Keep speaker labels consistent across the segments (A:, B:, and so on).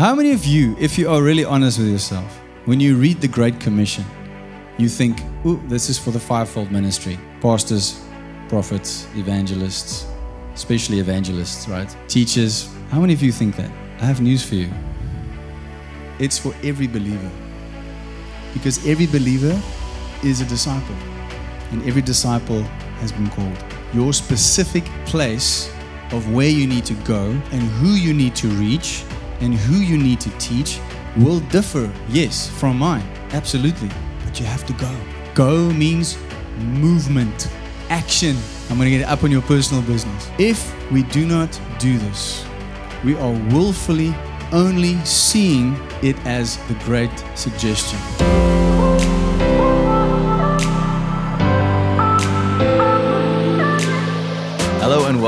A: How many of you, if you are really honest with yourself, when you read the Great Commission, you think, ooh, this is for the fivefold ministry pastors, prophets, evangelists, especially evangelists, right? Teachers. How many of you think that? I have news for you. It's for every believer. Because every believer is a disciple, and every disciple has been called. Your specific place of where you need to go and who you need to reach and who you need to teach will differ, yes, from mine, absolutely. But you have to go. Go means movement, action. I'm going to get up on your personal business. If we do not do this, we are willfully only seeing it as the great suggestion.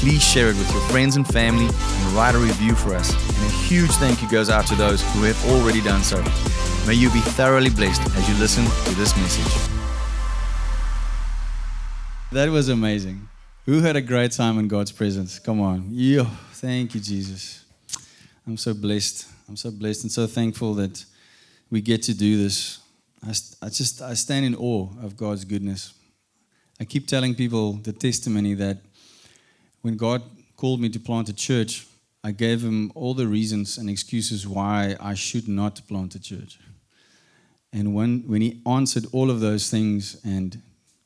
B: please share it with your friends and family and write a review for us. And a huge thank you goes out to those who have already done so. May you be thoroughly blessed as you listen to this message.
A: That was amazing. Who had a great time in God's presence? Come on. Yo, thank you, Jesus. I'm so blessed. I'm so blessed and so thankful that we get to do this. I, I just I stand in awe of God's goodness. I keep telling people the testimony that when God called me to plant a church, I gave him all the reasons and excuses why I should not plant a church. And when, when he answered all of those things and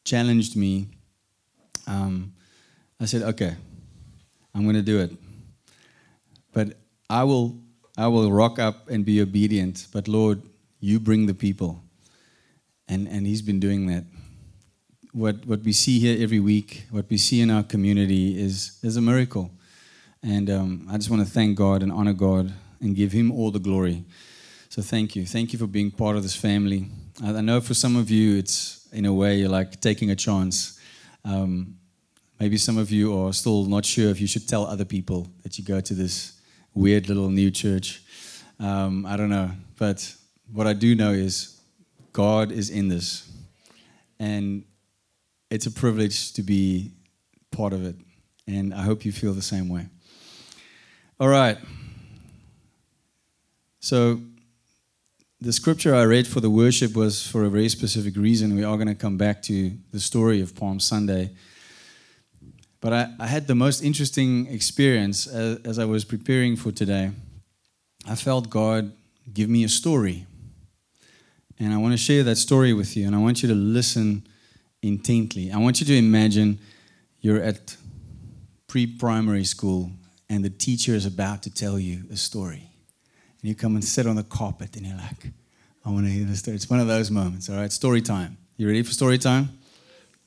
A: challenged me, um, I said, okay, I'm going to do it. But I will, I will rock up and be obedient. But Lord, you bring the people. And, and he's been doing that what, what we see here every week, what we see in our community is, is a miracle. And um, I just want to thank God and honor God and give Him all the glory. So thank you. Thank you for being part of this family. I, I know for some of you, it's in a way you're like taking a chance. Um, maybe some of you are still not sure if you should tell other people that you go to this weird little new church. Um, I don't know. But what I do know is God is in this. And it's a privilege to be part of it. And I hope you feel the same way. All right. So, the scripture I read for the worship was for a very specific reason. We are going to come back to the story of Palm Sunday. But I, I had the most interesting experience as, as I was preparing for today. I felt God give me a story. And I want to share that story with you. And I want you to listen intently. I want you to imagine you're at pre primary school and the teacher is about to tell you a story. And you come and sit on the carpet and you're like, I want to hear the story. It's one of those moments, all right? Story time. You ready for story time?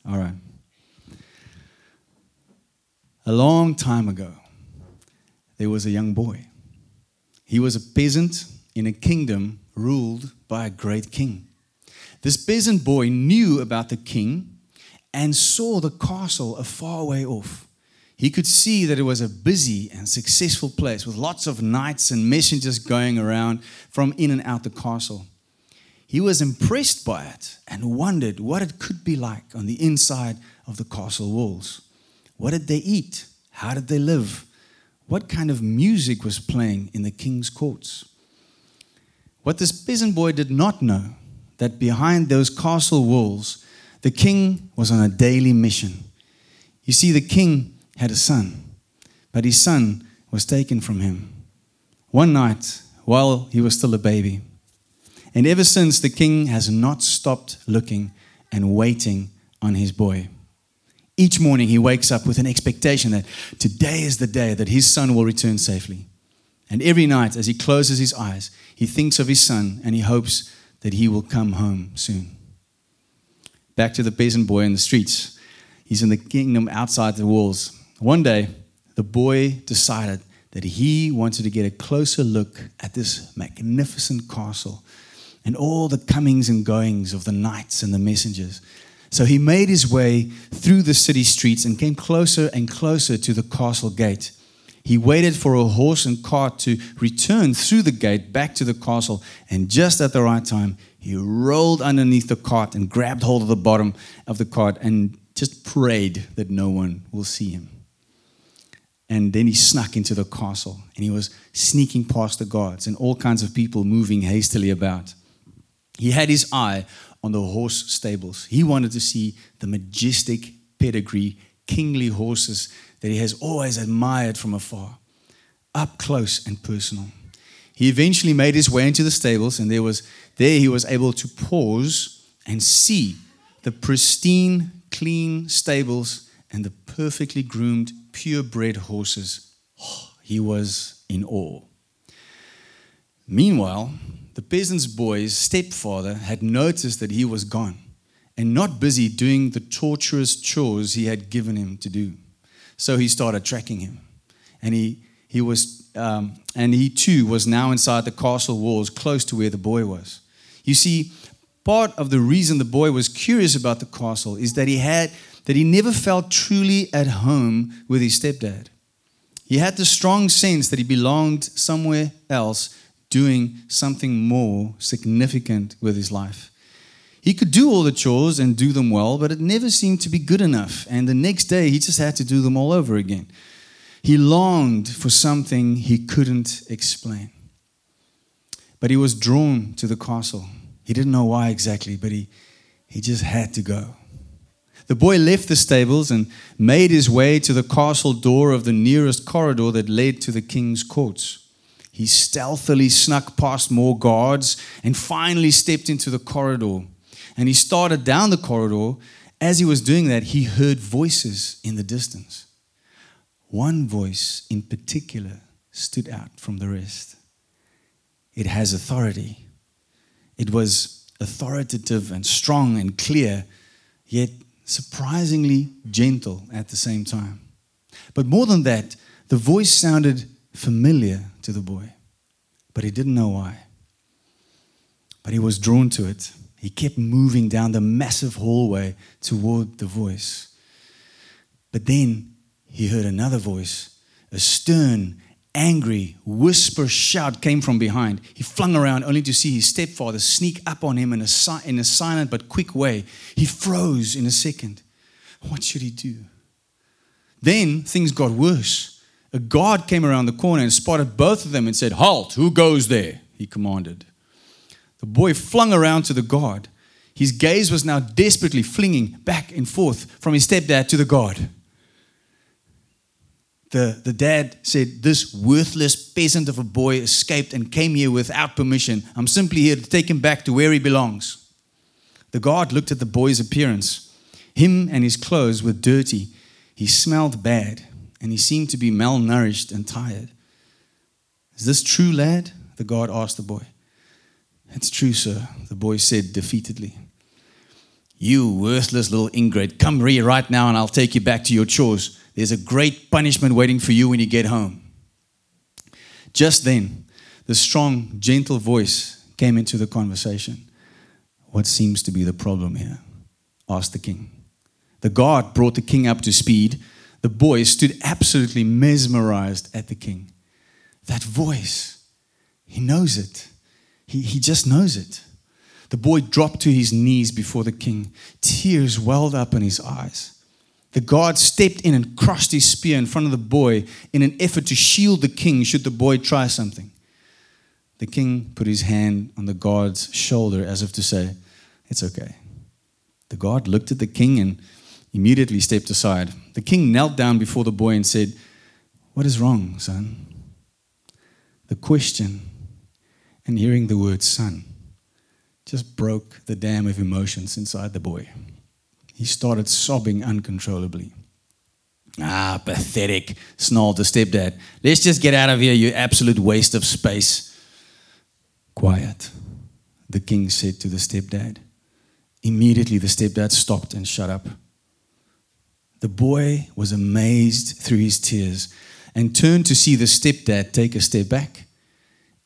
A: All right. A long time ago, there was a young boy. He was a peasant in a kingdom ruled by a great king. This peasant boy knew about the king and saw the castle a far way off. He could see that it was a busy and successful place with lots of knights and messengers going around from in and out the castle. He was impressed by it and wondered what it could be like on the inside of the castle walls. What did they eat? How did they live? What kind of music was playing in the king's courts? What this peasant boy did not know that behind those castle walls, the king was on a daily mission. You see, the king had a son, but his son was taken from him one night while he was still a baby. And ever since, the king has not stopped looking and waiting on his boy. Each morning, he wakes up with an expectation that today is the day that his son will return safely. And every night, as he closes his eyes, he thinks of his son and he hopes that he will come home soon. Back to the peasant boy in the streets. He's in the kingdom outside the walls. One day, the boy decided that he wanted to get a closer look at this magnificent castle. and all the comings and goings of the knights and the messengers. So he made his way through the city streets and came closer and closer to the castle gate. He waited for a horse and cart to return through the gate back to the castle, and just at the right time, he rolled underneath the cart and grabbed hold of the bottom of the cart and just prayed that no one will see him. And then he snuck into the castle and he was sneaking past the guards and all kinds of people moving hastily about. He had his eye on the horse stables. He wanted to see the majestic pedigree, kingly horses that he has always admired from afar, up close and personal. He eventually made his way into the stables, and there was there he was able to pause and see the pristine, clean stables and the perfectly groomed, purebred horses. Oh, he was in awe. Meanwhile, the peasant's boy's stepfather had noticed that he was gone and not busy doing the torturous chores he had given him to do. So he started tracking him. And he, he was, um, and he too was now inside the castle walls close to where the boy was. You see, part of the reason the boy was curious about the castle is that he had that he never felt truly at home with his stepdad. He had the strong sense that he belonged somewhere else doing something more significant with his life. He could do all the chores and do them well, but it never seemed to be good enough. And the next day, he just had to do them all over again. He longed for something he couldn't explain. But he was drawn to the castle. He didn't know why exactly, but he, he just had to go. The boy left the stables and made his way to the castle door of the nearest corridor that led to the king's courts. He stealthily snuck past more guards and finally stepped into the corridor. And he started down the corridor. As he was doing that, he heard voices in the distance. One voice in particular stood out from the rest. It has authority. It was authoritative and strong and clear, yet surprisingly gentle at the same time. But more than that, the voice sounded familiar to the boy, but he didn't know why. But he was drawn to it. He kept moving down the massive hallway toward the voice. But then he heard another voice, a stern, angry, whisper shout came from behind. He flung around only to see his stepfather sneak up on him in a, in a silent but quick way. He froze in a second. What should he do? Then things got worse. A guard came around the corner and spotted both of them and said, Halt, who goes there? He commanded. The boy flung around to the guard. His gaze was now desperately flinging back and forth from his stepdad to the guard. The, the dad said, This worthless peasant of a boy escaped and came here without permission. I'm simply here to take him back to where he belongs. The guard looked at the boy's appearance. Him and his clothes were dirty. He smelled bad and he seemed to be malnourished and tired. Is this true, lad? The guard asked the boy. It's true, sir, the boy said defeatedly. You worthless little ingrate, come here right now and I'll take you back to your chores. There's a great punishment waiting for you when you get home. Just then, the strong, gentle voice came into the conversation. What seems to be the problem here? asked the king. The guard brought the king up to speed the boy stood absolutely mesmerized at the king. That voice, he knows it. He, he just knows it. The boy dropped to his knees before the king. Tears welled up in his eyes. The guard stepped in and crushed his spear in front of the boy in an effort to shield the king should the boy try something. The king put his hand on the guard's shoulder as if to say, It's okay. The guard looked at the king and immediately stepped aside. The king knelt down before the boy and said, What is wrong, son? The question and hearing the word son just broke the dam of emotions inside the boy. He started sobbing uncontrollably. Ah, pathetic, snarled the stepdad. Let's just get out of here, you absolute waste of space. Quiet, the king said to the stepdad. Immediately, the stepdad stopped and shut up. The boy was amazed through his tears and turned to see the stepdad take a step back.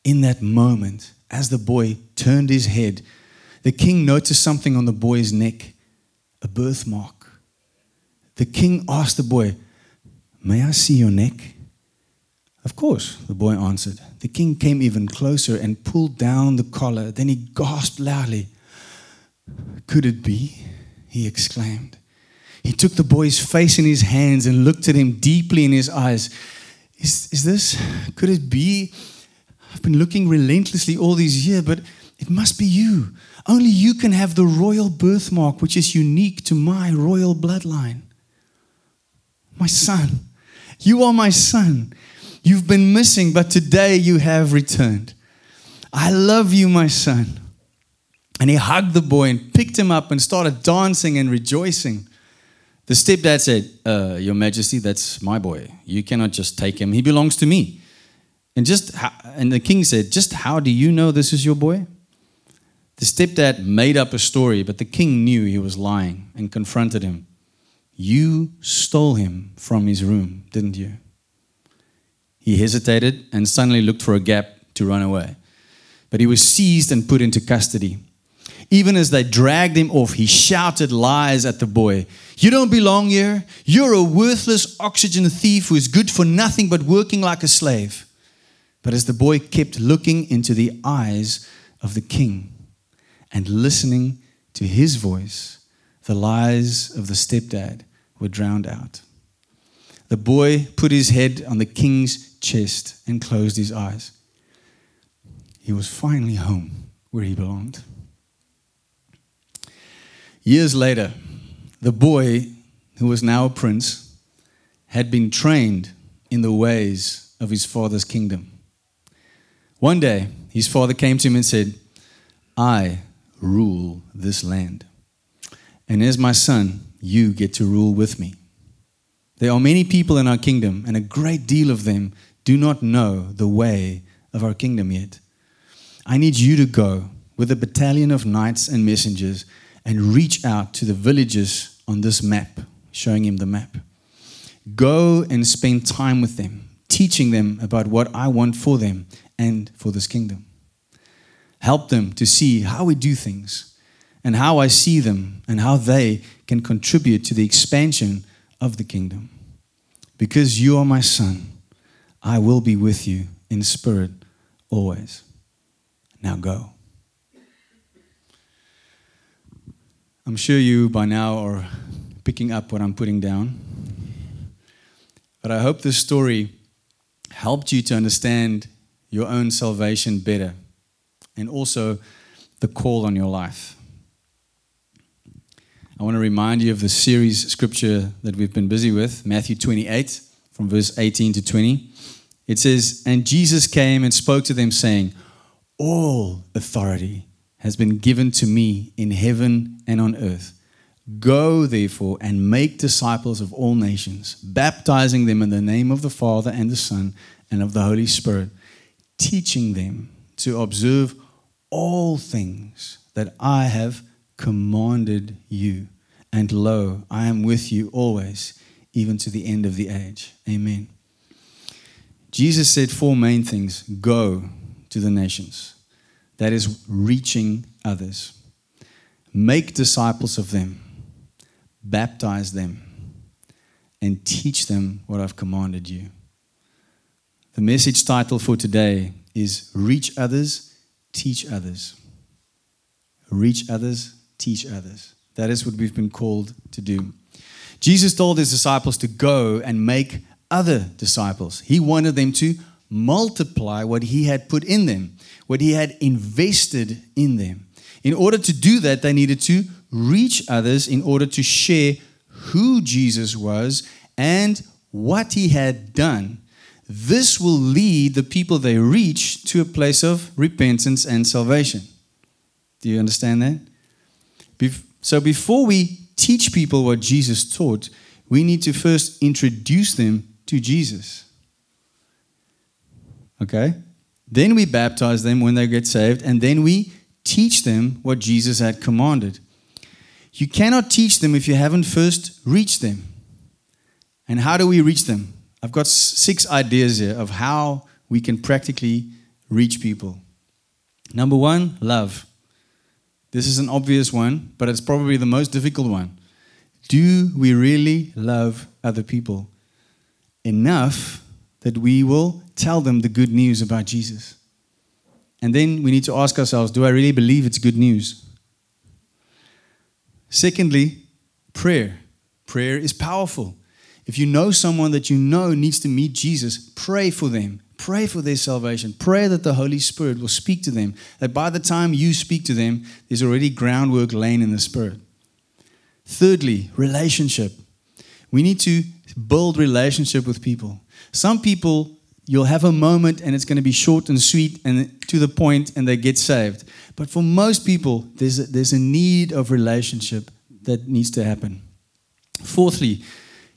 A: In that moment, as the boy turned his head, the king noticed something on the boy's neck a birthmark. The king asked the boy, May I see your neck? Of course, the boy answered. The king came even closer and pulled down the collar. Then he gasped loudly. Could it be? he exclaimed. He took the boy's face in his hands and looked at him deeply in his eyes. Is, is this, could it be? I've been looking relentlessly all these years, but it must be you. Only you can have the royal birthmark, which is unique to my royal bloodline. My son, you are my son. You've been missing, but today you have returned. I love you, my son. And he hugged the boy and picked him up and started dancing and rejoicing. The stepdad said, uh, Your Majesty, that's my boy. You cannot just take him. He belongs to me. And just how, and the king said, Just how do you know this is your boy? The stepdad made up a story, but the king knew he was lying and confronted him. You stole him from his room, didn't you? He hesitated and suddenly looked for a gap to run away. But he was seized and put into custody. Even as they dragged him off, he shouted lies at the boy. You don't belong here. You're a worthless oxygen thief who is good for nothing but working like a slave. But as the boy kept looking into the eyes of the king and listening to his voice, the lies of the stepdad were drowned out. The boy put his head on the king's chest and closed his eyes. He was finally home where he belonged. Years later, the boy, who was now a prince, had been trained in the ways of his father's kingdom. One day, his father came to him and said, I rule this land. And as my son, you get to rule with me. There are many people in our kingdom, and a great deal of them do not know the way of our kingdom yet. I need you to go with a battalion of knights and messengers and reach out to the villages on this map, showing him the map. Go and spend time with them, teaching them about what I want for them and for this kingdom. Help them to see how we do things and how I see them and how they can contribute to the expansion of the kingdom. Because you are my son, I will be with you in spirit always. Now go. I'm sure you by now are picking up what I'm putting down. But I hope this story helped you to understand your own salvation better and also the call on your life. I want to remind you of the series scripture that we've been busy with, Matthew 28, from verse 18 to 20. It says, And Jesus came and spoke to them, saying, All authority has been given to me in heaven and on earth. Go, therefore, and make disciples of all nations, baptizing them in the name of the Father and the Son and of the Holy Spirit, teaching them to observe all things that I have commanded you. And lo, I am with you always, even to the end of the age. Amen. Jesus said four main things go to the nations that is reaching others. Make disciples of them, baptize them, and teach them what I've commanded you. The message title for today is Reach Others, Teach Others. Reach others, teach others. That is what we've been called to do. Jesus told his disciples to go and make other disciples. He wanted them to multiply what he had put in them what he had invested in them. In order to do that, they needed to reach others in order to share who Jesus was and what he had done. This will lead the people they reach to a place of repentance and salvation. Do you understand that? So, before we teach people what Jesus taught, we need to first introduce them to Jesus. Okay? Then we baptize them when they get saved, and then we teach them what Jesus had commanded. You cannot teach them if you haven't first reached them. And how do we reach them? I've got six ideas here of how we can practically reach people. Number one, love. This is an obvious one, but it's probably the most difficult one. Do we really love other people enough that we will tell them the good news about Jesus? And then we need to ask ourselves do I really believe it's good news? Secondly, prayer. Prayer is powerful. If you know someone that you know needs to meet Jesus, pray for them. Pray for their salvation. Pray that the Holy Spirit will speak to them. That by the time you speak to them, there's already groundwork laying in the Spirit. Thirdly, relationship. We need to build relationship with people. Some people, you'll have a moment and it's going to be short and sweet and to the point and they get saved. But for most people, there's a, there's a need of relationship that needs to happen. Fourthly,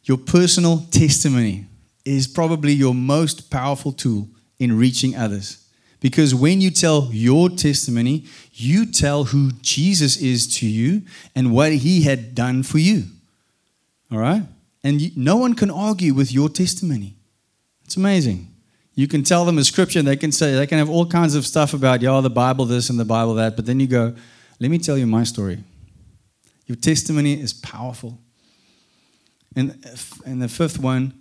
A: your personal testimony is probably your most powerful tool in reaching others. Because when you tell your testimony, you tell who Jesus is to you and what he had done for you. All right? And you, no one can argue with your testimony. It's amazing. You can tell them a scripture and they can say, they can have all kinds of stuff about, yeah, the Bible this and the Bible that. But then you go, let me tell you my story. Your testimony is powerful. And, and the fifth one,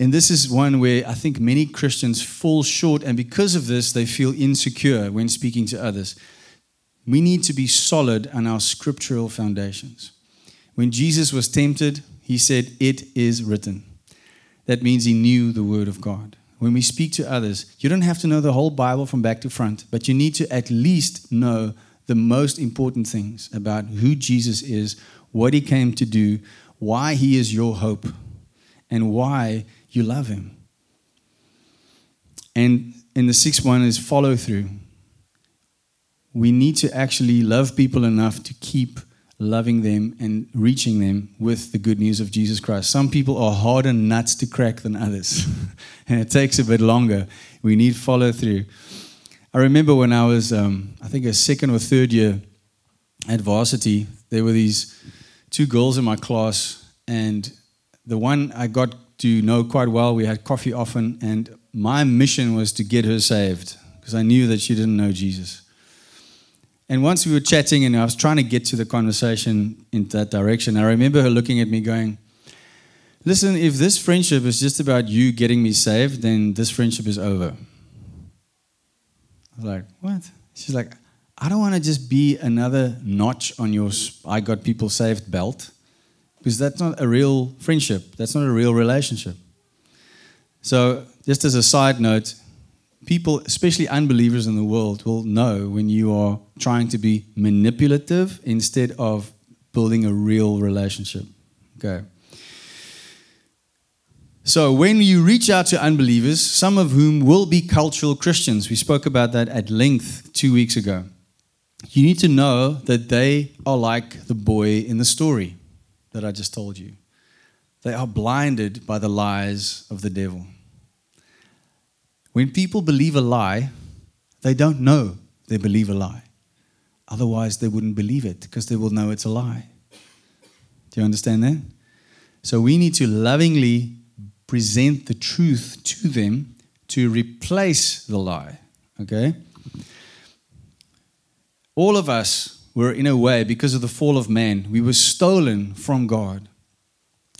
A: and this is one where I think many Christians fall short, and because of this, they feel insecure when speaking to others. We need to be solid on our scriptural foundations. When Jesus was tempted, he said, It is written. That means he knew the word of God. When we speak to others, you don't have to know the whole Bible from back to front, but you need to at least know the most important things about who Jesus is, what he came to do, why he is your hope, and why you love him. And and the sixth one is follow through. We need to actually love people enough to keep loving them and reaching them with the good news of Jesus Christ. Some people are harder nuts to crack than others, and it takes a bit longer. We need follow through. I remember when I was, um, I think, a second or third year at varsity, there were these two girls in my class, and the one I got to know quite well, we had coffee often, and my mission was to get her saved because I knew that she didn't know Jesus. And once we were chatting, and I was trying to get to the conversation in that direction, I remember her looking at me going, Listen, if this friendship is just about you getting me saved, then this friendship is over. I was like, What? She's like, I don't want to just be another notch on your I got people saved belt because that's not a real friendship. That's not a real relationship. So, just as a side note, people, especially unbelievers in the world, will know when you are trying to be manipulative instead of building a real relationship. Okay. So, when you reach out to unbelievers, some of whom will be cultural Christians, we spoke about that at length two weeks ago, you need to know that they are like the boy in the story that I just told you. They are blinded by the lies of the devil. When people believe a lie, they don't know they believe a lie. Otherwise, they wouldn't believe it because they will know it's a lie. Do you understand that? So we need to lovingly present the truth to them to replace the lie. Okay? All of us were, in a way, because of the fall of man, we were stolen from God.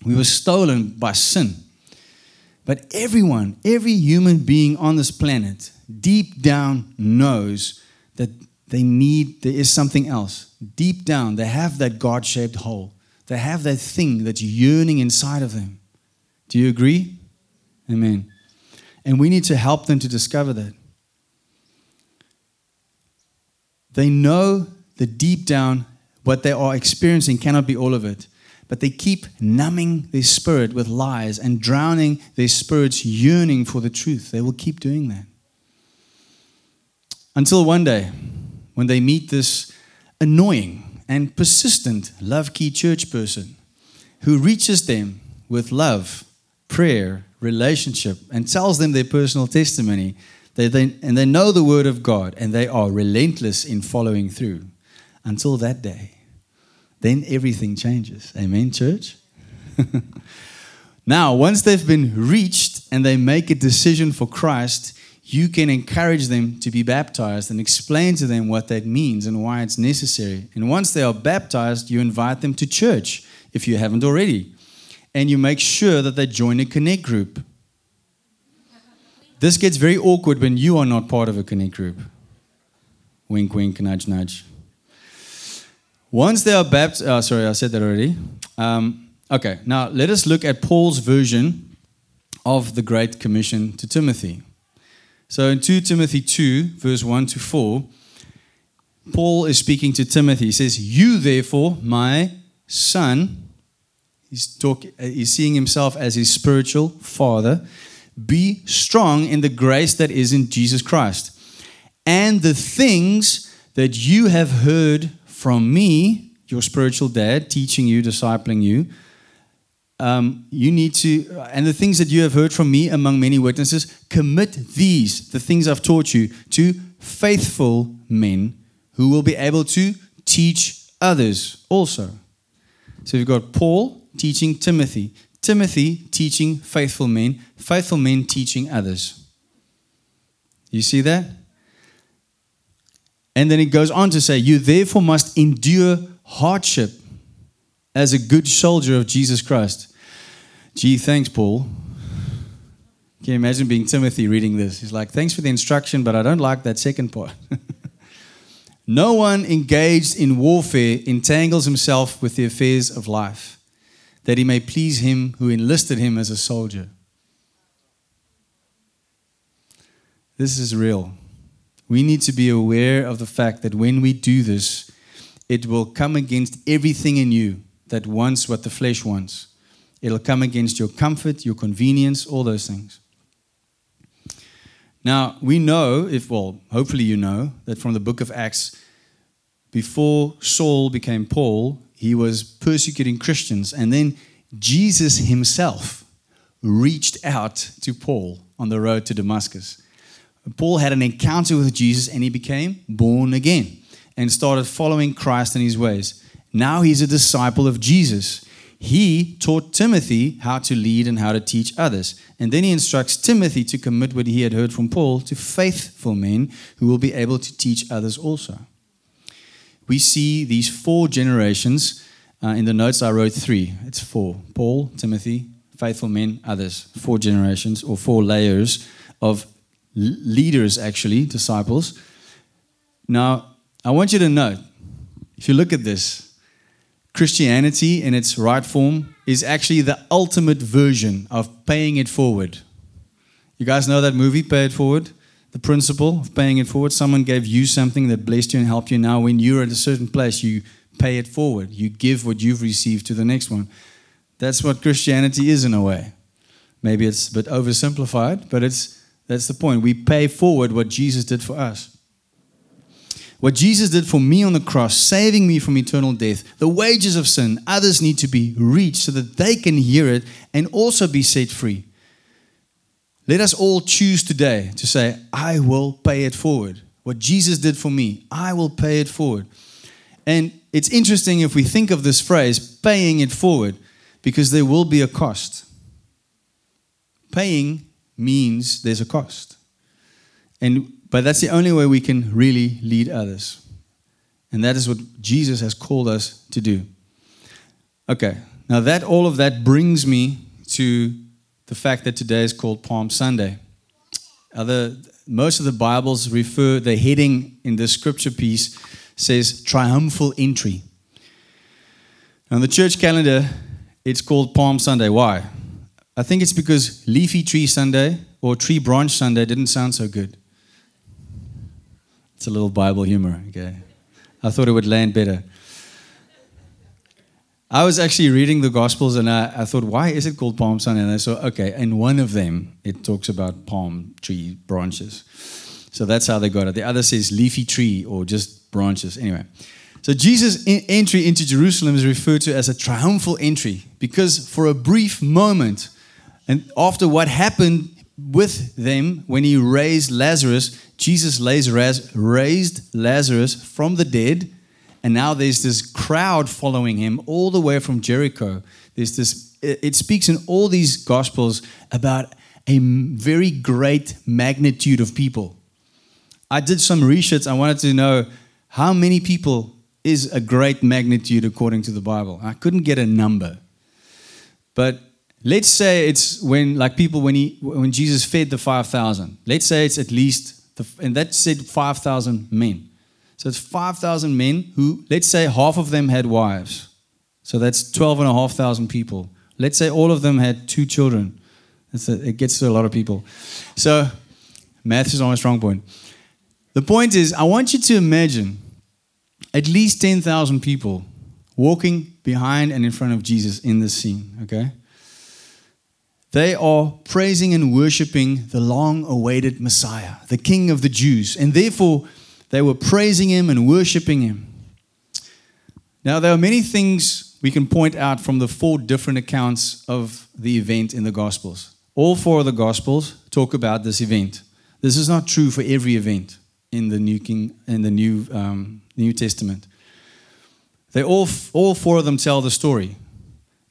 A: We were stolen by sin. But everyone, every human being on this planet, deep down knows that they need, there is something else. Deep down, they have that God shaped hole. They have that thing that's yearning inside of them. Do you agree? Amen. And we need to help them to discover that. They know that deep down, what they are experiencing cannot be all of it but they keep numbing their spirit with lies and drowning their spirit's yearning for the truth. They will keep doing that. Until one day, when they meet this annoying and persistent love key church person who reaches them with love, prayer, relationship, and tells them their personal testimony. They, they, and they know the word of God and they are relentless in following through. Until that day, then everything changes. Amen, church? now, once they've been reached and they make a decision for Christ, you can encourage them to be baptized and explain to them what that means and why it's necessary. And once they are baptized, you invite them to church if you haven't already. And you make sure that they join a connect group. This gets very awkward when you are not part of a connect group. Wink, wink, nudge, nudge. Once they are baptized, oh, sorry, I said that already. Um, okay, now let us look at Paul's version of the Great Commission to Timothy. So in 2 Timothy 2, verse 1 to 4, Paul is speaking to Timothy. He says, You therefore, my son, he's, talk, he's seeing himself as his spiritual father, be strong in the grace that is in Jesus Christ. And the things that you have heard from me, your spiritual dad, teaching you, discipling you, um, you need to, and the things that you have heard from me among many witnesses, commit these, the things I've taught you, to faithful men who will be able to teach others also. So you've got Paul teaching Timothy, Timothy teaching faithful men, faithful men teaching others. You see that? And then it goes on to say, You therefore must endure hardship as a good soldier of Jesus Christ. Gee, thanks, Paul. Can you imagine being Timothy reading this? He's like, Thanks for the instruction, but I don't like that second part. no one engaged in warfare entangles himself with the affairs of life, that he may please him who enlisted him as a soldier. This is real. We need to be aware of the fact that when we do this, it will come against everything in you that wants what the flesh wants. It'll come against your comfort, your convenience, all those things. Now, we know, if, well, hopefully you know, that from the book of Acts, before Saul became Paul, he was persecuting Christians. And then Jesus himself reached out to Paul on the road to Damascus. Paul had an encounter with Jesus and he became born again and started following Christ and his ways. Now he's a disciple of Jesus. He taught Timothy how to lead and how to teach others. And then he instructs Timothy to commit what he had heard from Paul to faithful men who will be able to teach others also. We see these four generations. Uh, in the notes, I wrote three. It's four Paul, Timothy, faithful men, others. Four generations or four layers of leaders, actually, disciples. Now, I want you to note if you look at this, Christianity in its right form is actually the ultimate version of paying it forward. You guys know that movie, Pay It Forward? The principle of paying it forward. Someone gave you something that blessed you and helped you. Now, when you're at a certain place, you pay it forward. You give what you've received to the next one. That's what Christianity is in a way. Maybe it's a bit oversimplified, but it's, that's the point. We pay forward what Jesus did for us. What Jesus did for me on the cross, saving me from eternal death, the wages of sin, others need to be reached so that they can hear it and also be set free. Let us all choose today to say, I will pay it forward. What Jesus did for me, I will pay it forward. And it's interesting if we think of this phrase, paying it forward, because there will be a cost. Paying means there's a cost. And but that's the only way we can really lead others. And that is what Jesus has called us to do. Okay, now that all of that brings me to the fact that today is called Palm Sunday. Most of the Bibles refer, the heading in the scripture piece says triumphal entry. On the church calendar, it's called Palm Sunday. Why? I think it's because Leafy Tree Sunday or Tree Branch Sunday didn't sound so good. It's a little Bible humor, okay? I thought it would land better. I was actually reading the Gospels and I, I, thought, why is it called Palm Sunday? And I saw, okay, in one of them, it talks about palm tree branches. So that's how they got it. The other says leafy tree or just branches. Anyway, so Jesus' entry into Jerusalem is referred to as a triumphal entry because for a brief moment, and after what happened with them when he raised Lazarus, Jesus raised Lazarus from the dead, and now there's this crowd following him all the way from Jericho. There's this, it speaks in all these gospels about a very great magnitude of people. I did some research. I wanted to know how many people is a great magnitude according to the Bible. I couldn't get a number. But let's say it's when like people when he when Jesus fed the 5000. Let's say it's at least the, and that said 5000 men. So it's 5000 men who let's say half of them had wives. So that's 12,500 people. Let's say all of them had two children. A, it gets to a lot of people. So math is not my strong point. The point is, I want you to imagine at least 10,000 people walking behind and in front of Jesus in this scene, okay? They are praising and worshiping the long awaited Messiah, the King of the Jews, and therefore they were praising him and worshiping him. Now, there are many things we can point out from the four different accounts of the event in the Gospels. All four of the Gospels talk about this event. This is not true for every event in the New King in the New um, New Testament. They all all four of them tell the story.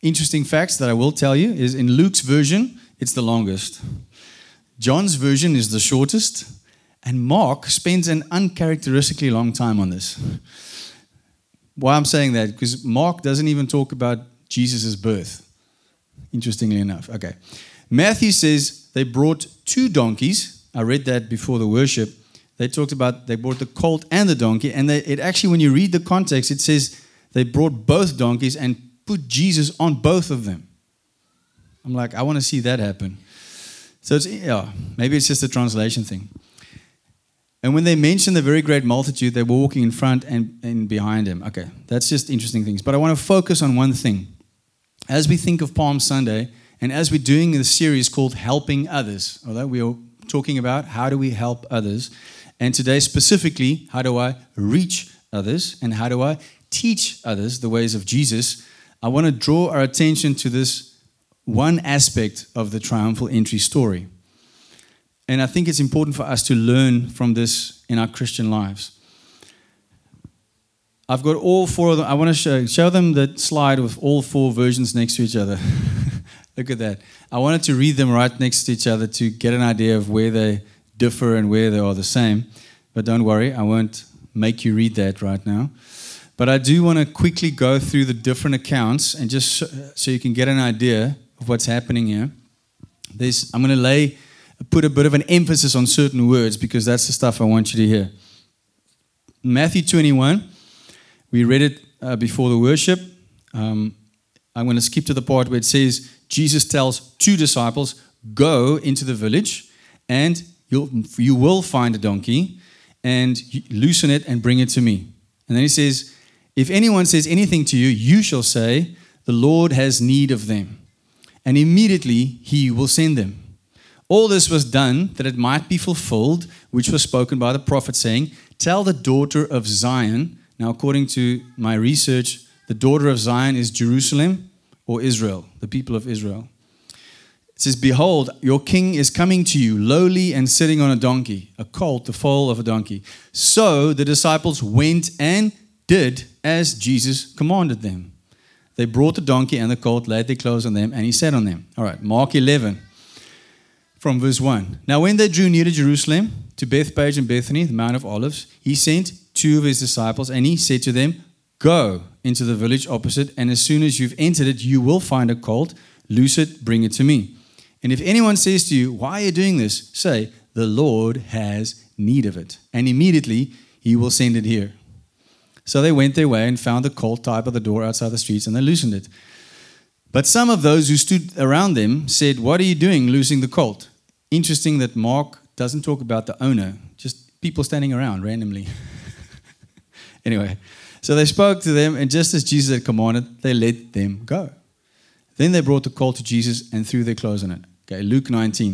A: Interesting facts that I will tell you is in Luke's version, it's the longest. John's version is the shortest, and Mark spends an uncharacteristically long time on this. Why I'm saying that? Because Mark doesn't even talk about Jesus' birth. Interestingly enough. Okay. Matthew says they brought two donkeys. I read that before the worship. They talked about they brought the colt and the donkey, and they, it actually, when you read the context, it says they brought both donkeys and put Jesus on both of them. I'm like, I want to see that happen. So it's yeah, maybe it's just a translation thing. And when they mention the very great multitude, they were walking in front and, and behind him. Okay, that's just interesting things. But I want to focus on one thing. As we think of Palm Sunday, and as we're doing the series called Helping Others, although we are talking about how do we help others, and today specifically, how do I reach others and how do I teach others the ways of Jesus, I want to draw our attention to this one aspect of the triumphal entry story. And I think it's important for us to learn from this in our Christian lives. I've got all four of them. I want to show, show them the slide with all four versions next to each other. Look at that. I wanted to read them right next to each other to get an idea of where they differ and where they are the same. But don't worry, I won't make you read that right now. But I do want to quickly go through the different accounts and just so you can get an idea of what's happening here. There's, I'm going to lay put a bit of an emphasis on certain words because that's the stuff I want you to hear. Matthew 21, we read it uh, before the worship. Um, I'm going to skip to the part where it says Jesus tells two disciples, Go into the village and you'll, you will find a donkey and loosen it and bring it to me. And then he says, If anyone says anything to you, you shall say, The Lord has need of them. And immediately he will send them. All this was done that it might be fulfilled, which was spoken by the prophet, saying, Tell the daughter of Zion. Now, according to my research, the daughter of Zion is Jerusalem or Israel, the people of Israel. It says, Behold, your king is coming to you, lowly and sitting on a donkey, a colt, the foal of a donkey. So the disciples went and did as Jesus commanded them. They brought the donkey and the colt, laid their clothes on them, and he sat on them. All right, Mark 11, from verse 1. Now, when they drew near to Jerusalem, to Bethphage and Bethany, the Mount of Olives, he sent two of his disciples, and he said to them, Go into the village opposite, and as soon as you've entered it, you will find a colt. Loose it, bring it to me. And if anyone says to you, Why are you doing this? say, The Lord has need of it. And immediately he will send it here. So they went their way and found the colt tied by the door outside the streets, and they loosened it. But some of those who stood around them said, What are you doing losing the colt? Interesting that Mark doesn't talk about the owner, just people standing around randomly. anyway, so they spoke to them, and just as Jesus had commanded, they let them go. Then they brought the colt to Jesus and threw their clothes on it. Okay, Luke 19.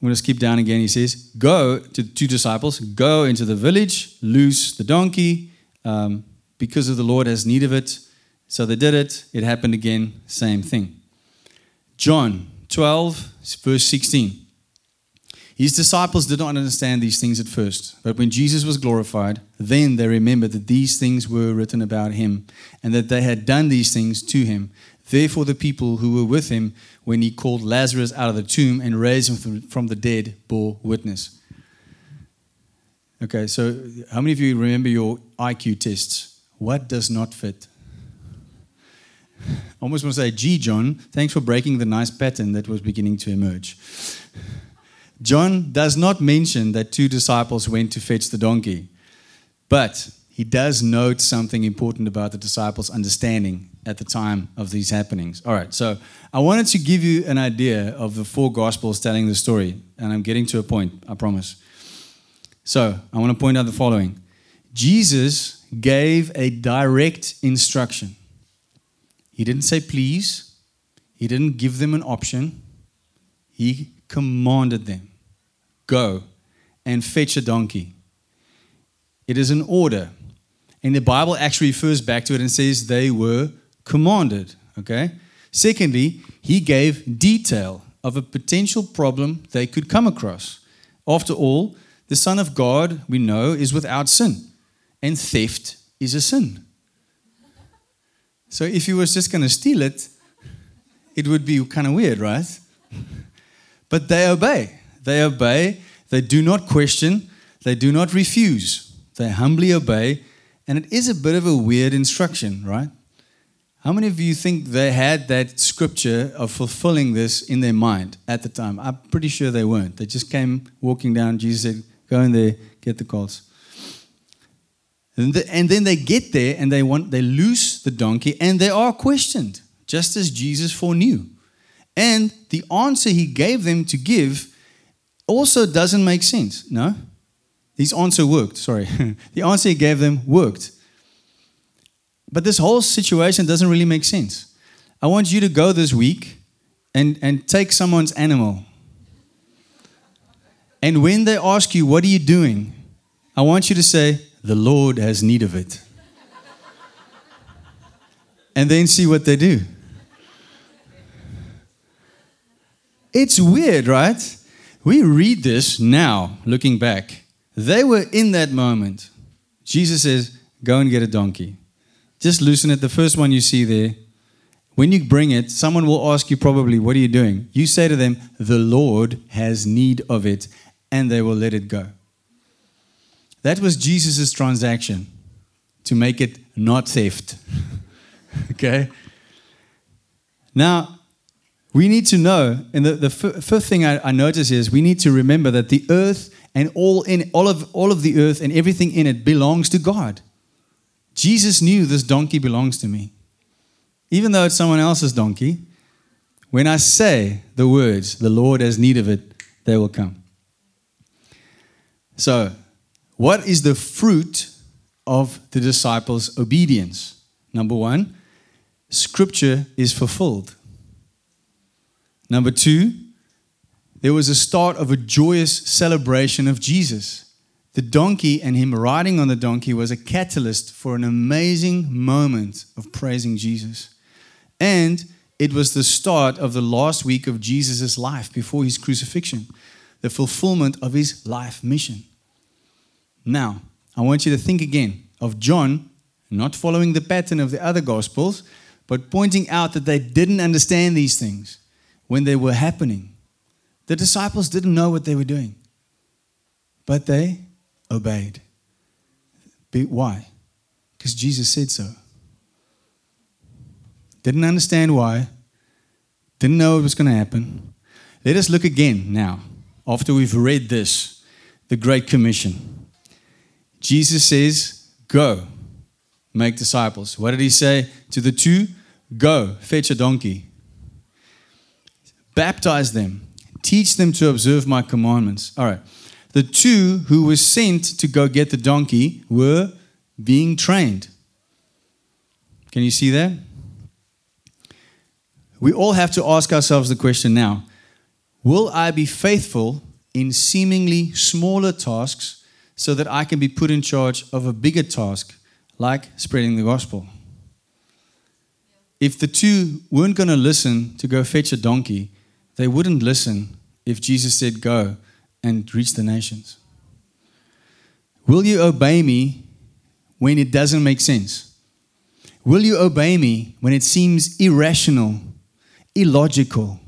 A: I'm going to skip down again. He says, Go to two disciples, go into the village, loose the donkey, um, because of the Lord has need of it. So they did it. It happened again, same thing. John 12, verse 16. His disciples did not understand these things at first, but when Jesus was glorified, then they remembered that these things were written about him and that they had done these things to him. Therefore, the people who were with him when he called Lazarus out of the tomb and raised him from the dead bore witness. Okay, so how many of you remember your IQ tests? What does not fit? I almost want to say, gee, John, thanks for breaking the nice pattern that was beginning to emerge. John does not mention that two disciples went to fetch the donkey, but he does note something important about the disciples' understanding at the time of these happenings. All right, so I wanted to give you an idea of the four gospels telling the story, and I'm getting to a point, I promise. So I want to point out the following Jesus gave a direct instruction. He didn't say please, he didn't give them an option, he commanded them go and fetch a donkey. It is an order. And the Bible actually refers back to it and says they were commanded. Okay? Secondly, he gave detail of a potential problem they could come across. After all, the Son of God, we know, is without sin, and theft is a sin. So if he was just going to steal it, it would be kind of weird, right? But they obey. They obey. They do not question. They do not refuse. They humbly obey. And it is a bit of a weird instruction, right? How many of you think they had that scripture of fulfilling this in their mind at the time? I'm pretty sure they weren't. They just came walking down. Jesus said, Go in there, get the colt. And, the, and then they get there and they want they loose the donkey and they are questioned, just as Jesus foreknew. And the answer he gave them to give also doesn't make sense. No? His answer worked, sorry. the answer he gave them worked. But this whole situation doesn't really make sense. I want you to go this week and, and take someone's animal. And when they ask you, What are you doing? I want you to say, The Lord has need of it. and then see what they do. It's weird, right? We read this now, looking back. They were in that moment. Jesus says, Go and get a donkey. Just loosen it. The first one you see there. When you bring it, someone will ask you probably, What are you doing? You say to them, The Lord has need of it, and they will let it go. That was Jesus' transaction to make it not theft. okay? Now, we need to know, and the, the fifth thing I, I notice is we need to remember that the earth and all in all of all of the earth and everything in it belongs to God. Jesus knew this donkey belongs to me. Even though it's someone else's donkey, when I say the words, the Lord has need of it, they will come. So, what is the fruit of the disciples' obedience? Number one, scripture is fulfilled. Number two, there was a start of a joyous celebration of Jesus. The donkey and him riding on the donkey was a catalyst for an amazing moment of praising Jesus. And it was the start of the last week of Jesus' life before his crucifixion, the fulfillment of his life mission. Now, I want you to think again of John not following the pattern of the other gospels, but pointing out that they didn't understand these things when they were happening. The disciples didn't know what they were doing, but they obeyed. Why? Because Jesus said so. Didn't understand why, didn't know it was going to happen. Let us look again now, after we've read this, the Great Commission. Jesus says, Go, make disciples. What did he say to the two? Go, fetch a donkey baptize them, teach them to observe my commandments. All right. The two who were sent to go get the donkey were being trained. Can you see that? We all have to ask ourselves the question now Will I be faithful in seemingly smaller tasks so that I can be put in charge of a bigger task like spreading the gospel? If the two weren't going to listen to go fetch a donkey, they wouldn't listen if Jesus said, Go and reach the nations? Will you obey me when it doesn't make sense? Will you obey me when it seems irrational, illogical?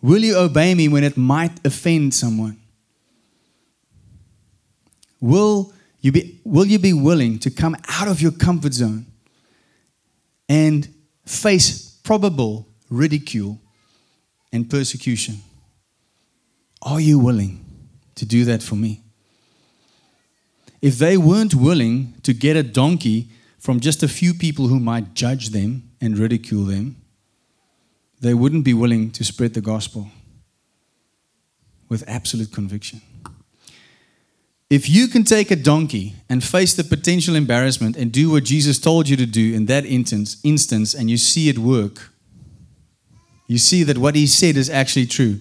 A: Will you obey me when it might offend someone? Will you be, will you be willing to come out of your comfort zone and face probable ridicule and persecution? Are you willing to do that for me? If they weren't willing to get a donkey from just a few people who might judge them and ridicule them, they wouldn't be willing to spread the gospel with absolute conviction. If you can take a donkey and face the potential embarrassment and do what Jesus told you to do in that instance, instance and you see it work, you see that what he said is actually true,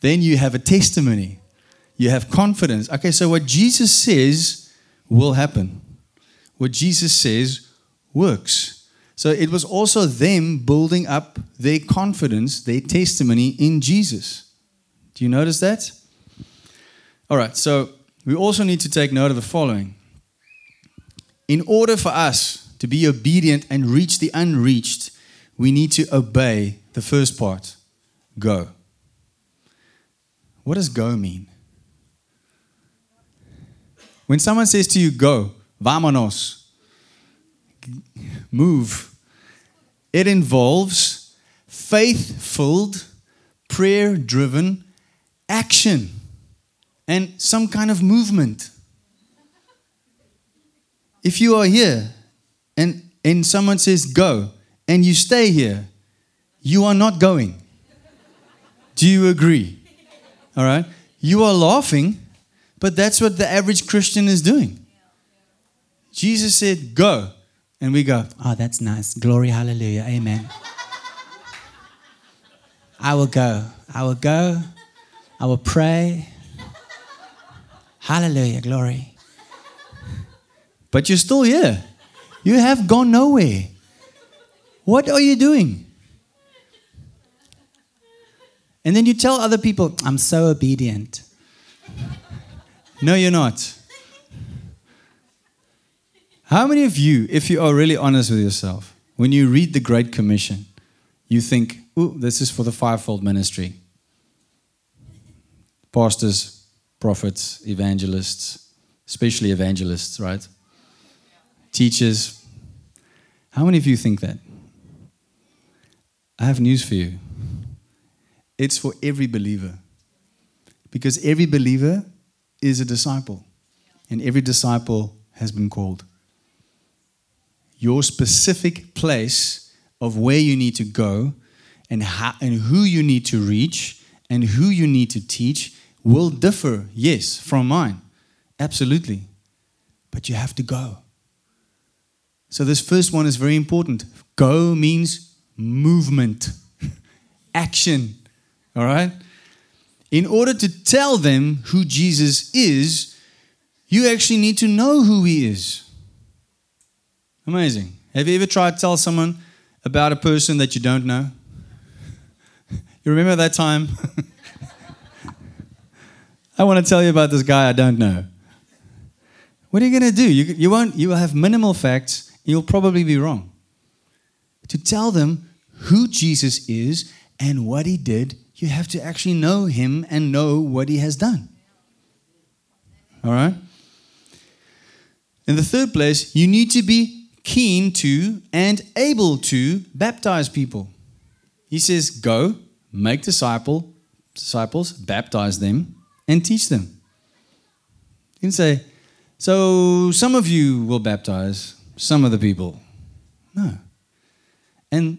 A: then you have a testimony. You have confidence. Okay, so what Jesus says will happen. What Jesus says works. So it was also them building up their confidence, their testimony in Jesus. Do you notice that? All right, so we also need to take note of the following. In order for us to be obedient and reach the unreached, we need to obey the first part go. What does go mean? When someone says to you, go, vámonos, move, it involves faith filled, prayer driven action and some kind of movement. If you are here and, and someone says go and you stay here, you are not going. Do you agree? All right? You are laughing, but that's what the average Christian is doing. Jesus said, Go. And we go, Oh, that's nice. Glory, hallelujah. Amen. I will go. I will go. I will pray. Hallelujah, glory. But you're still here. You have gone nowhere. What are you doing? And then you tell other people, I'm so obedient. no, you're not. How many of you, if you are really honest with yourself, when you read the Great Commission, you think, ooh, this is for the fivefold ministry? Pastors, prophets, evangelists, especially evangelists, right? Teachers. How many of you think that? I have news for you. It's for every believer. Because every believer is a disciple, and every disciple has been called. Your specific place of where you need to go and, how, and who you need to reach and who you need to teach will differ, yes, from mine. Absolutely. But you have to go. So, this first one is very important. Go means movement, action. All right? In order to tell them who Jesus is, you actually need to know who he is. Amazing. Have you ever tried to tell someone about a person that you don't know? You remember that time? I want to tell you about this guy I don't know. What are you going to do? You, you, won't, you will have minimal facts. You'll probably be wrong. To tell them who Jesus is and what he did, you have to actually know him and know what he has done. All right? In the third place, you need to be keen to and able to baptize people. He says, Go, make disciple, disciples, baptize them, and teach them. You can say, So some of you will baptize some of the people. No. And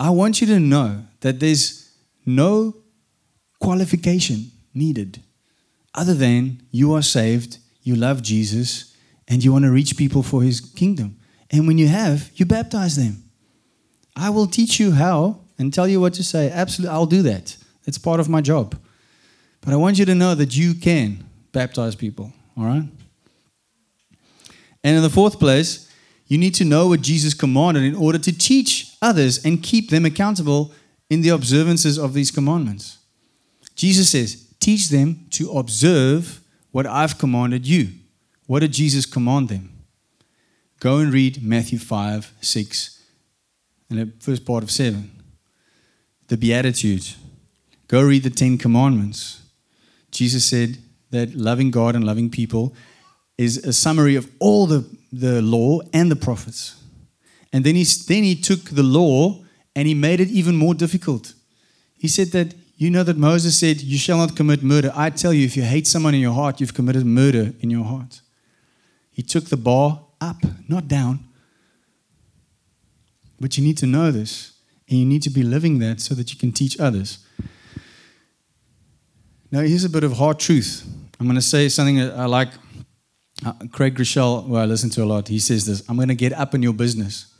A: I want you to know that there's no qualification needed other than you are saved, you love Jesus, and you want to reach people for his kingdom. And when you have, you baptize them. I will teach you how and tell you what to say. Absolutely, I'll do that. It's part of my job. But I want you to know that you can baptize people, all right? And in the fourth place, you need to know what Jesus commanded in order to teach others and keep them accountable in the observances of these commandments. Jesus says, Teach them to observe what I've commanded you. What did Jesus command them? Go and read Matthew 5, 6, and the first part of 7. The Beatitudes. Go read the Ten Commandments. Jesus said that loving God and loving people is a summary of all the, the law and the prophets. And then he, then he took the law and he made it even more difficult. He said that, you know, that Moses said, You shall not commit murder. I tell you, if you hate someone in your heart, you've committed murder in your heart. He took the bar up, not down. But you need to know this, and you need to be living that so that you can teach others. Now, here's a bit of hard truth. I'm going to say something I like. Uh, Craig Groeschel, who I listen to a lot, he says this I'm going to get up in your business.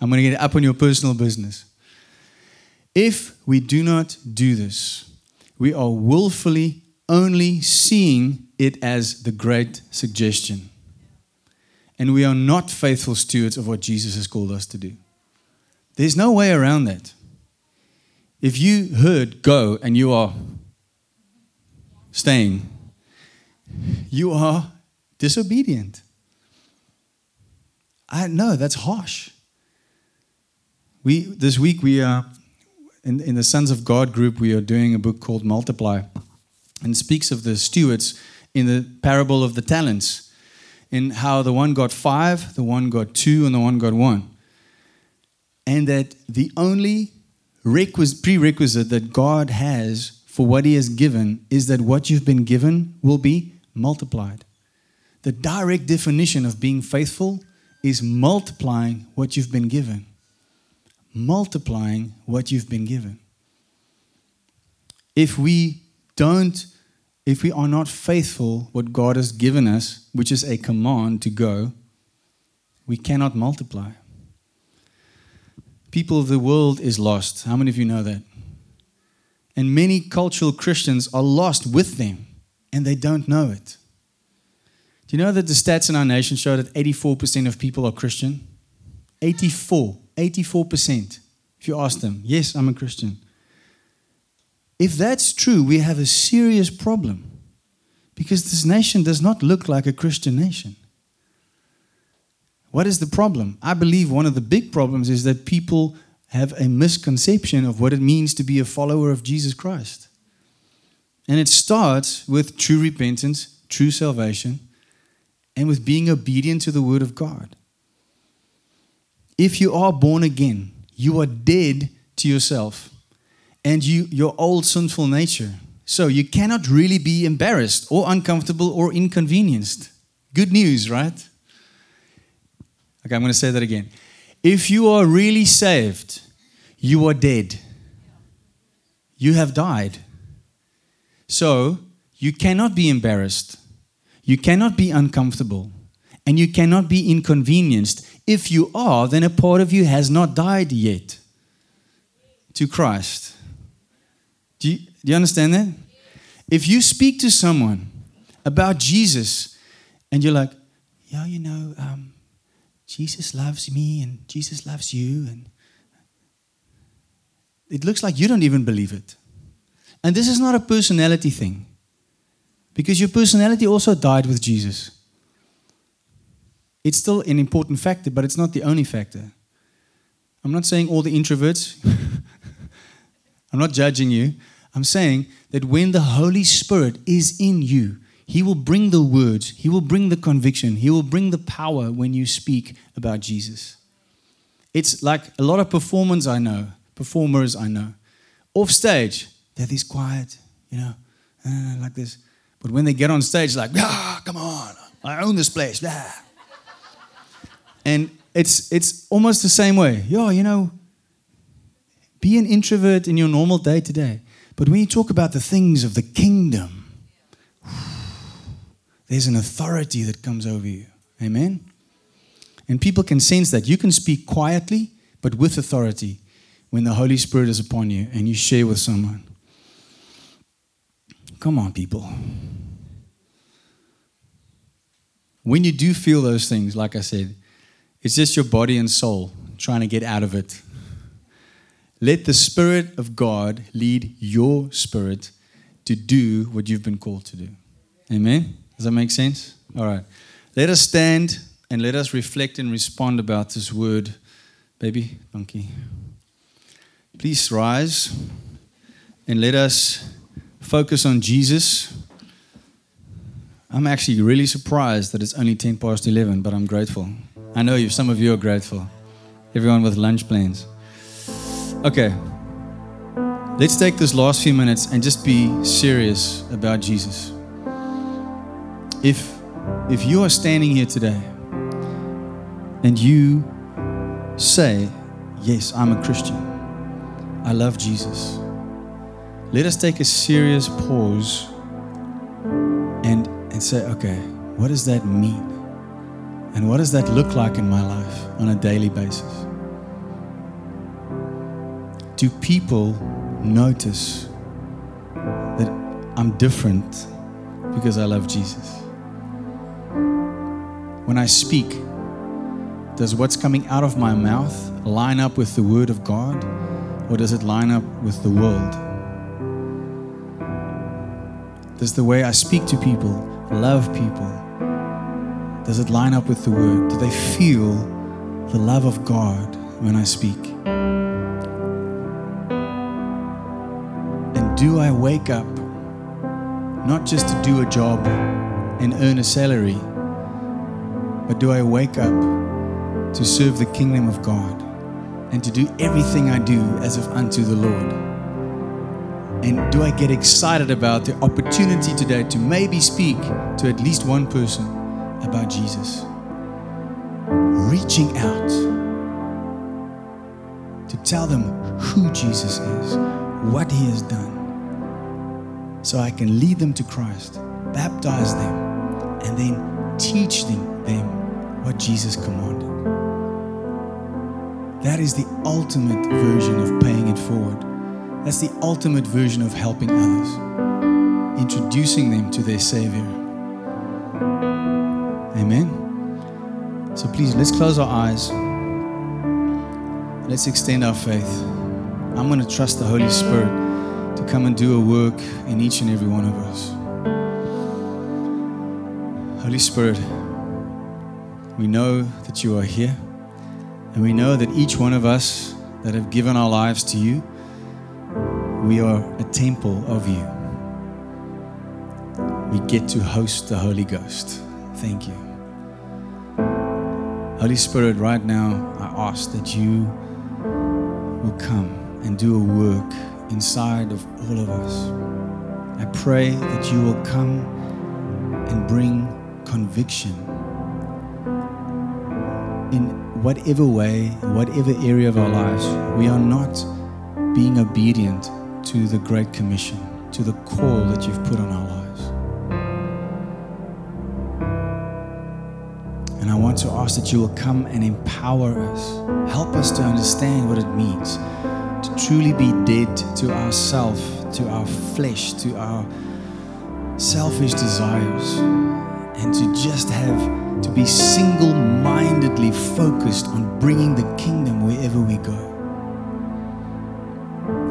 A: I'm going to get up in your personal business. If we do not do this, we are willfully only seeing it as the great suggestion. And we are not faithful stewards of what Jesus has called us to do. There's no way around that. If you heard go and you are staying, you are disobedient. I know that's harsh. We this week we are in, in the Sons of God group we are doing a book called Multiply, and speaks of the stewards in the parable of the talents, in how the one got five, the one got two, and the one got one, and that the only prerequisite that God has for what He has given is that what you've been given will be multiplied. The direct definition of being faithful is multiplying what you've been given. Multiplying what you've been given. If we don't, if we are not faithful what God has given us, which is a command to go, we cannot multiply. People of the world is lost. How many of you know that? And many cultural Christians are lost with them and they don't know it. Do you know that the stats in our nation show that 84% of people are Christian? 84. 84%. If you ask them, yes, I'm a Christian. If that's true, we have a serious problem because this nation does not look like a Christian nation. What is the problem? I believe one of the big problems is that people have a misconception of what it means to be a follower of Jesus Christ. And it starts with true repentance, true salvation, and with being obedient to the Word of God. If you are born again, you are dead to yourself and you, your old sinful nature. So you cannot really be embarrassed or uncomfortable or inconvenienced. Good news, right? Okay, I'm going to say that again. If you are really saved, you are dead. You have died. So you cannot be embarrassed. You cannot be uncomfortable. And you cannot be inconvenienced. If you are, then a part of you has not died yet to Christ. Do you, do you understand that? If you speak to someone about Jesus and you're like, yeah, you know, um, Jesus loves me and Jesus loves you, and it looks like you don't even believe it. And this is not a personality thing, because your personality also died with Jesus. It's still an important factor, but it's not the only factor. I'm not saying all the introverts, I'm not judging you. I'm saying that when the Holy Spirit is in you, He will bring the words, He will bring the conviction, He will bring the power when you speak about Jesus. It's like a lot of performance I know performers I know. Off stage, they're this quiet, you know, uh, like this. But when they get on stage, like, ah, come on, I own this place. Blah. And it's it's almost the same way. Yeah, you know, be an introvert in your normal day to day. But when you talk about the things of the kingdom, there's an authority that comes over you. Amen? And people can sense that. You can speak quietly, but with authority when the Holy Spirit is upon you and you share with someone. Come on, people. When you do feel those things, like I said, it's just your body and soul trying to get out of it. Let the Spirit of God lead your spirit to do what you've been called to do. Amen? Does that make sense? All right. Let us stand and let us reflect and respond about this word. Baby, donkey. Please rise and let us focus on Jesus. I'm actually really surprised that it's only 10 past 11, but I'm grateful. I know you, some of you are grateful. Everyone with lunch plans. Okay. Let's take this last few minutes and just be serious about Jesus. If if you are standing here today and you say, "Yes, I'm a Christian. I love Jesus." Let us take a serious pause and and say, "Okay, what does that mean? And what does that look like in my life on a daily basis?" Do people notice that I'm different because I love Jesus? When I speak, does what's coming out of my mouth line up with the Word of God or does it line up with the world? Does the way I speak to people, love people, does it line up with the Word? Do they feel the love of God when I speak? And do I wake up not just to do a job and earn a salary, but do I wake up to serve the kingdom of God and to do everything I do as if unto the Lord? And do I get excited about the opportunity today to maybe speak to at least one person about Jesus? Reaching out to tell them who Jesus is, what he has done, so I can lead them to Christ, baptize them, and then teach them, them what Jesus commanded. That is the ultimate version of paying it forward. That's the ultimate version of helping others, introducing them to their Savior. Amen. So please, let's close our eyes. Let's extend our faith. I'm going to trust the Holy Spirit to come and do a work in each and every one of us. Holy Spirit, we know that you are here, and we know that each one of us that have given our lives to you, we are a temple of you. We get to host the Holy Ghost. Thank you. Holy Spirit, right now, I ask that you will come and do a work inside of all of us. I pray that you will come and bring conviction in whatever way, whatever area of our lives, we are not being obedient to the Great Commission, to the call that you've put on our lives. And I want to ask that you will come and empower us, help us to understand what it means to truly be dead to ourself, to our flesh, to our selfish desires, and to just have to be single mindedly focused on bringing the kingdom wherever we go.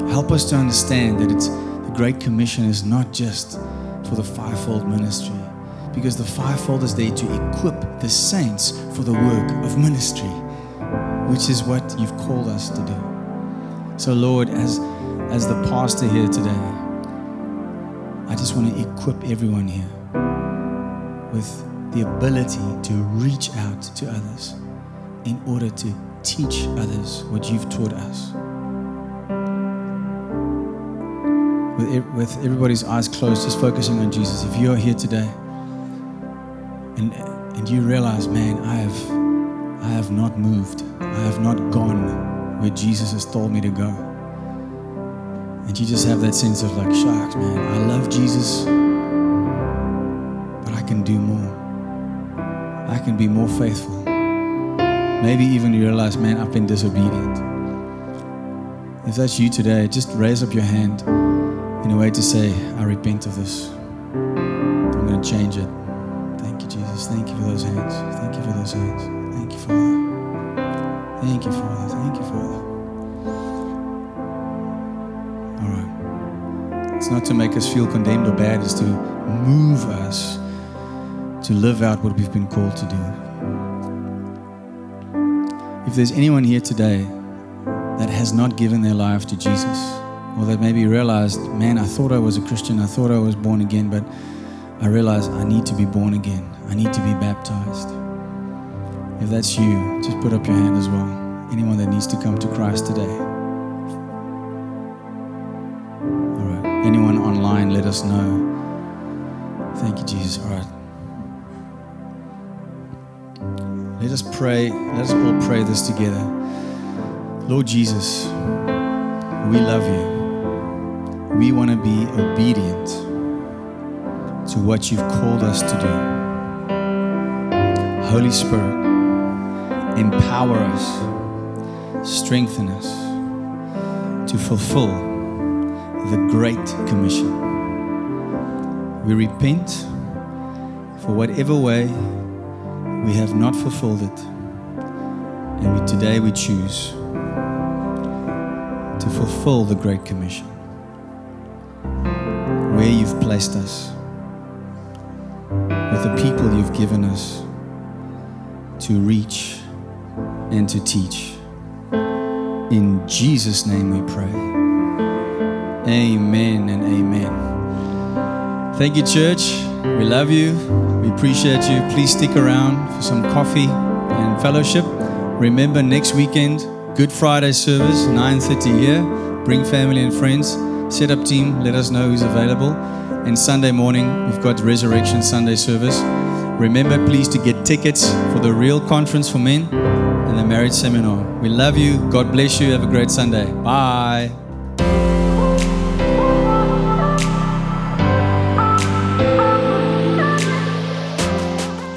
A: Help us to understand that it's the Great Commission is not just for the fivefold ministry, because the fivefold is there to equip the saints for the work of ministry, which is what you've called us to do. So, Lord, as, as the pastor here today, I just want to equip everyone here with the ability to reach out to others in order to teach others what you've taught us. With, with everybody's eyes closed, just focusing on Jesus. If you're here today and, and you realize, man, I have, I have not moved, I have not gone where Jesus has told me to go. And you just have that sense of like, shucks, man, I love Jesus, can do more. I can be more faithful. Maybe even you realize, man, I've been disobedient. If that's you today, just raise up your hand in a way to say, I repent of this. I'm going to change it. Thank you, Jesus. Thank you for those hands. Thank you for those hands. Thank you, Father. Thank you, Father. Thank you, Father. All right. It's not to make us feel condemned or bad, it's to move us to live out what we've been called to do. If there's anyone here today that has not given their life to Jesus, or that maybe realized, man, I thought I was a Christian, I thought I was born again, but I realize I need to be born again, I need to be baptized. If that's you, just put up your hand as well. Anyone that needs to come to Christ today. All right. Anyone online, let us know. Thank you, Jesus. All right. Let us pray. Let us all pray this together. Lord Jesus, we love you. We want to be obedient to what you've called us to do. Holy Spirit, empower us, strengthen us to fulfill the Great Commission. We repent for whatever way we have not fulfilled it. And we, today we choose to fulfill the Great Commission where you've placed us, with the people you've given us to reach and to teach. In Jesus' name we pray. Amen and amen. Thank you, church. We love you. We appreciate you. Please stick around for some coffee and fellowship. Remember next weekend, Good Friday service, 9:30 here. Bring family and friends. Set up team. Let us know who's available. And Sunday morning, we've got Resurrection Sunday service. Remember, please, to get tickets for the real conference for men and the marriage seminar. We love you. God bless you. Have a great Sunday. Bye.